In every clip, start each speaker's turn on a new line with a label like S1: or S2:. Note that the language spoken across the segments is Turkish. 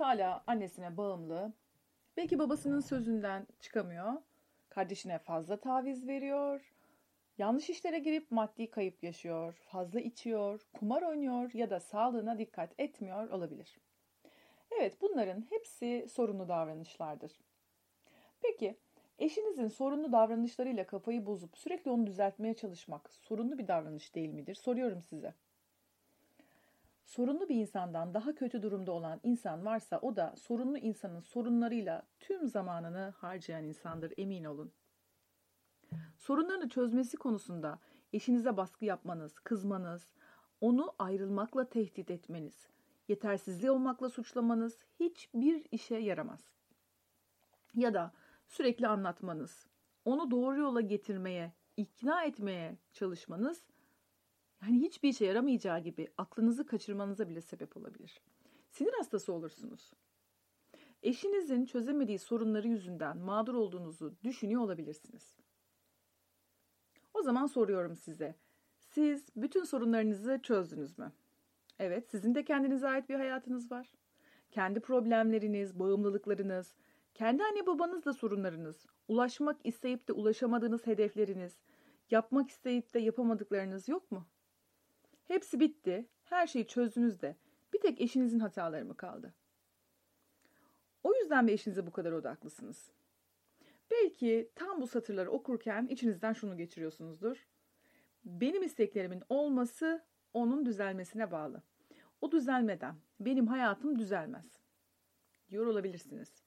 S1: Hala annesine bağımlı. Belki babasının sözünden çıkamıyor. Kardeşine fazla taviz veriyor. Yanlış işlere girip maddi kayıp yaşıyor. Fazla içiyor, kumar oynuyor ya da sağlığına dikkat etmiyor olabilir. Evet bunların hepsi sorunlu davranışlardır. Peki eşinizin sorunlu davranışlarıyla kafayı bozup sürekli onu düzeltmeye çalışmak sorunlu bir davranış değil midir? Soruyorum size. Sorunlu bir insandan daha kötü durumda olan insan varsa o da sorunlu insanın sorunlarıyla tüm zamanını harcayan insandır emin olun. Sorunlarını çözmesi konusunda eşinize baskı yapmanız, kızmanız, onu ayrılmakla tehdit etmeniz, yetersizliği olmakla suçlamanız hiçbir işe yaramaz. Ya da sürekli anlatmanız, onu doğru yola getirmeye, ikna etmeye çalışmanız yani hiçbir işe yaramayacağı gibi aklınızı kaçırmanıza bile sebep olabilir. Sinir hastası olursunuz. Eşinizin çözemediği sorunları yüzünden mağdur olduğunuzu düşünüyor olabilirsiniz. O zaman soruyorum size. Siz bütün sorunlarınızı çözdünüz mü? Evet, sizin de kendinize ait bir hayatınız var. Kendi problemleriniz, bağımlılıklarınız, kendi anne babanızla sorunlarınız, ulaşmak isteyip de ulaşamadığınız hedefleriniz, yapmak isteyip de yapamadıklarınız yok mu? Hepsi bitti. Her şeyi çözdünüz de bir tek eşinizin hataları mı kaldı? O yüzden mi eşinize bu kadar odaklısınız? Belki tam bu satırları okurken içinizden şunu geçiriyorsunuzdur. Benim isteklerimin olması onun düzelmesine bağlı. O düzelmeden benim hayatım düzelmez. Diyor olabilirsiniz.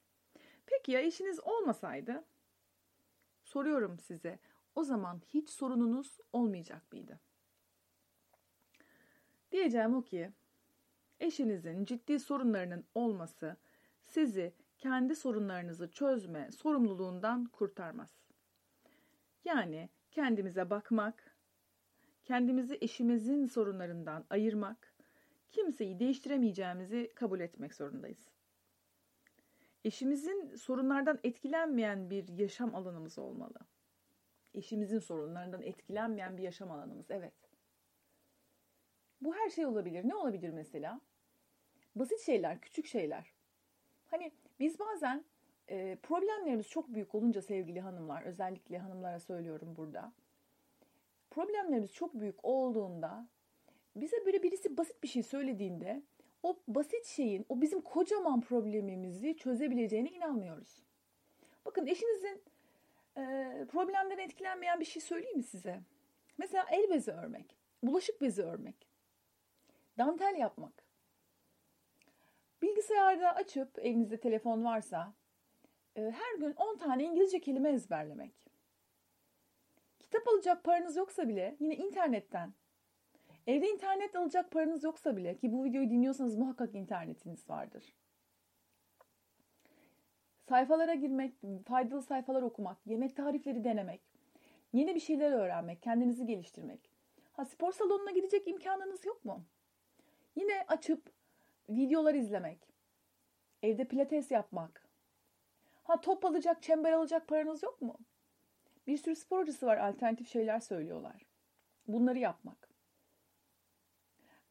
S1: Peki ya eşiniz olmasaydı? Soruyorum size. O zaman hiç sorununuz olmayacak mıydı? Diyeceğim o ki eşinizin ciddi sorunlarının olması sizi kendi sorunlarınızı çözme sorumluluğundan kurtarmaz. Yani kendimize bakmak, kendimizi eşimizin sorunlarından ayırmak, kimseyi değiştiremeyeceğimizi kabul etmek zorundayız. Eşimizin sorunlardan etkilenmeyen bir yaşam alanımız olmalı. Eşimizin sorunlarından etkilenmeyen bir yaşam alanımız, evet. Bu her şey olabilir. Ne olabilir mesela? Basit şeyler, küçük şeyler. Hani biz bazen e, problemlerimiz çok büyük olunca sevgili hanımlar, özellikle hanımlara söylüyorum burada. Problemlerimiz çok büyük olduğunda bize böyle birisi basit bir şey söylediğinde o basit şeyin, o bizim kocaman problemimizi çözebileceğine inanmıyoruz. Bakın eşinizin e, problemden etkilenmeyen bir şey söyleyeyim mi size? Mesela el bezi örmek, bulaşık bezi örmek, dantel yapmak. Bilgisayarda açıp elinizde telefon varsa e, her gün 10 tane İngilizce kelime ezberlemek. Kitap alacak paranız yoksa bile yine internetten. Evde internet alacak paranız yoksa bile ki bu videoyu dinliyorsanız muhakkak internetiniz vardır. Sayfalara girmek, faydalı sayfalar okumak, yemek tarifleri denemek, yeni bir şeyler öğrenmek, kendinizi geliştirmek. Ha spor salonuna gidecek imkanınız yok mu? Yine açıp videolar izlemek, evde pilates yapmak. Ha top alacak, çember alacak paranız yok mu? Bir sürü spor hocası var, alternatif şeyler söylüyorlar. Bunları yapmak.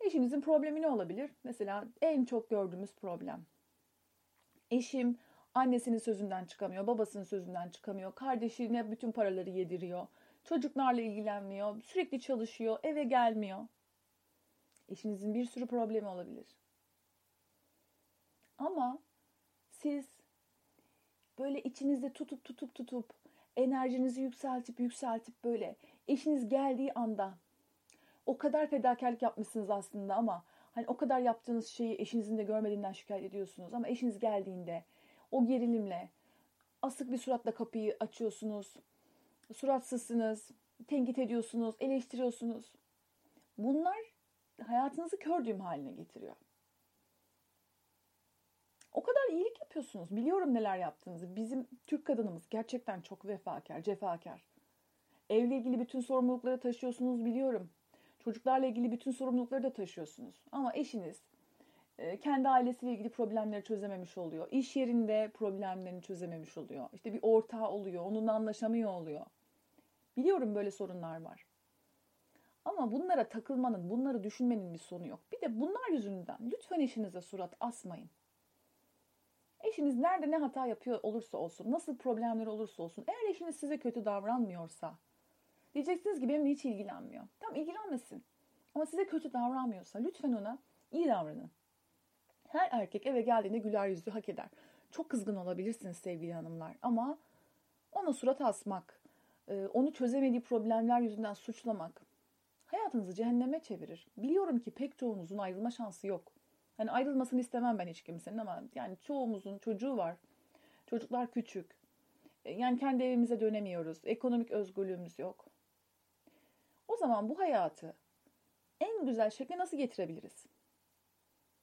S1: Eşinizin problemi ne olabilir? Mesela en çok gördüğümüz problem. Eşim annesinin sözünden çıkamıyor, babasının sözünden çıkamıyor, kardeşine bütün paraları yediriyor, çocuklarla ilgilenmiyor, sürekli çalışıyor, eve gelmiyor. Eşinizin bir sürü problemi olabilir. Ama siz böyle içinizde tutup tutup tutup enerjinizi yükseltip yükseltip böyle eşiniz geldiği anda o kadar fedakarlık yapmışsınız aslında ama hani o kadar yaptığınız şeyi eşinizin de görmediğinden şikayet ediyorsunuz ama eşiniz geldiğinde o gerilimle asık bir suratla kapıyı açıyorsunuz. Suratsızsınız, tenkit ediyorsunuz, eleştiriyorsunuz. Bunlar hayatınızı kör düğüm haline getiriyor. O kadar iyilik yapıyorsunuz. Biliyorum neler yaptığınızı. Bizim Türk kadınımız gerçekten çok vefakar, cefakar. Evle ilgili bütün sorumlulukları taşıyorsunuz biliyorum. Çocuklarla ilgili bütün sorumlulukları da taşıyorsunuz. Ama eşiniz e, kendi ailesiyle ilgili problemleri çözememiş oluyor. İş yerinde problemlerini çözememiş oluyor. İşte bir ortağı oluyor, onunla anlaşamıyor oluyor. Biliyorum böyle sorunlar var. Ama bunlara takılmanın, bunları düşünmenin bir sonu yok. Bir de bunlar yüzünden lütfen eşinize surat asmayın. Eşiniz nerede ne hata yapıyor olursa olsun, nasıl problemleri olursa olsun, eğer eşiniz size kötü davranmıyorsa, diyeceksiniz ki benimle hiç ilgilenmiyor. Tamam ilgilenmesin. Ama size kötü davranmıyorsa lütfen ona iyi davranın. Her erkek eve geldiğinde güler yüzlü hak eder. Çok kızgın olabilirsiniz sevgili hanımlar ama ona surat asmak, e, onu çözemediği problemler yüzünden suçlamak hayatınızı cehenneme çevirir. Biliyorum ki pek çoğunuzun ayrılma şansı yok. Hani ayrılmasını istemem ben hiç kimsenin ama yani çoğumuzun çocuğu var. Çocuklar küçük. E, yani kendi evimize dönemiyoruz. Ekonomik özgürlüğümüz yok. O zaman bu hayatı en güzel şekilde nasıl getirebiliriz?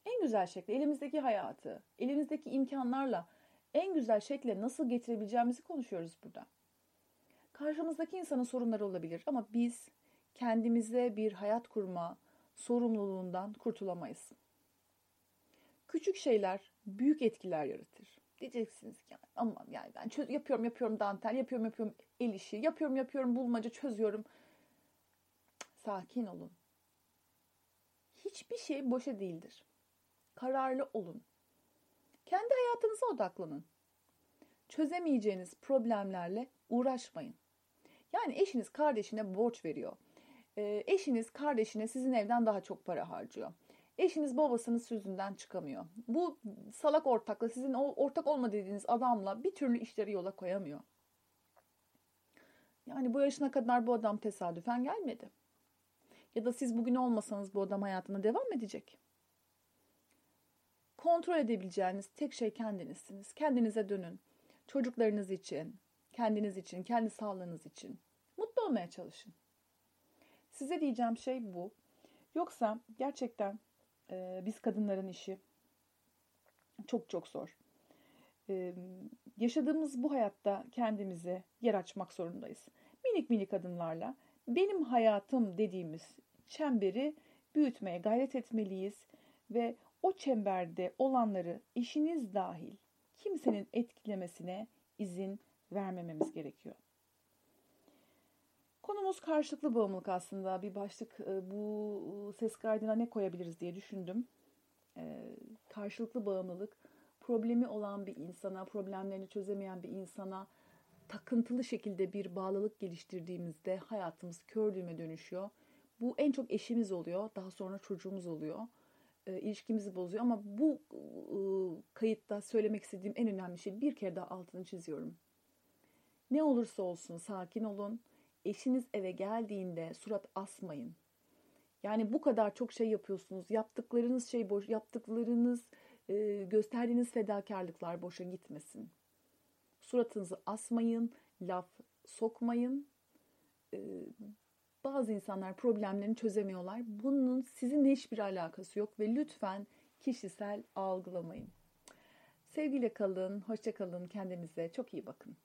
S1: En güzel şekilde elimizdeki hayatı, elimizdeki imkanlarla en güzel şekilde nasıl getirebileceğimizi konuşuyoruz burada. Karşımızdaki insanın sorunları olabilir ama biz kendimize bir hayat kurma sorumluluğundan kurtulamayız. Küçük şeyler büyük etkiler yaratır. Diyeceksiniz ki ama yani ben çöz, yapıyorum yapıyorum dantel, yapıyorum yapıyorum el işi, yapıyorum yapıyorum bulmaca çözüyorum. Sakin olun. Hiçbir şey boşa değildir. Kararlı olun. Kendi hayatınıza odaklanın. Çözemeyeceğiniz problemlerle uğraşmayın. Yani eşiniz kardeşine borç veriyor. Ee, eşiniz kardeşine sizin evden daha çok para harcıyor. Eşiniz babasının sözünden çıkamıyor. Bu salak ortakla sizin ortak olma dediğiniz adamla bir türlü işleri yola koyamıyor. Yani bu yaşına kadar bu adam tesadüfen gelmedi. Ya da siz bugün olmasanız bu adam hayatına devam edecek. Kontrol edebileceğiniz tek şey kendinizsiniz. Kendinize dönün. Çocuklarınız için, kendiniz için, kendi sağlığınız için mutlu olmaya çalışın. Size diyeceğim şey bu. Yoksa gerçekten e, biz kadınların işi çok çok zor. E, yaşadığımız bu hayatta kendimize yer açmak zorundayız. Minik minik adımlarla benim hayatım dediğimiz çemberi büyütmeye gayret etmeliyiz ve o çemberde olanları eşiniz dahil kimsenin etkilemesine izin vermememiz gerekiyor. Konumuz karşılıklı bağımlılık aslında. Bir başlık e, bu ses kaydına ne koyabiliriz diye düşündüm. E, karşılıklı bağımlılık problemi olan bir insana, problemlerini çözemeyen bir insana takıntılı şekilde bir bağlılık geliştirdiğimizde hayatımız kör düğme dönüşüyor. Bu en çok eşimiz oluyor, daha sonra çocuğumuz oluyor. E, ilişkimizi bozuyor ama bu kayıtta söylemek istediğim en önemli şey bir kere daha altını çiziyorum. Ne olursa olsun sakin olun eşiniz eve geldiğinde surat asmayın. Yani bu kadar çok şey yapıyorsunuz. Yaptıklarınız şey boş, yaptıklarınız e, gösterdiğiniz fedakarlıklar boşa gitmesin. Suratınızı asmayın, laf sokmayın. E, bazı insanlar problemlerini çözemiyorlar. Bunun sizinle hiçbir alakası yok ve lütfen kişisel algılamayın. Sevgiyle kalın, hoşça kalın, kendinize çok iyi bakın.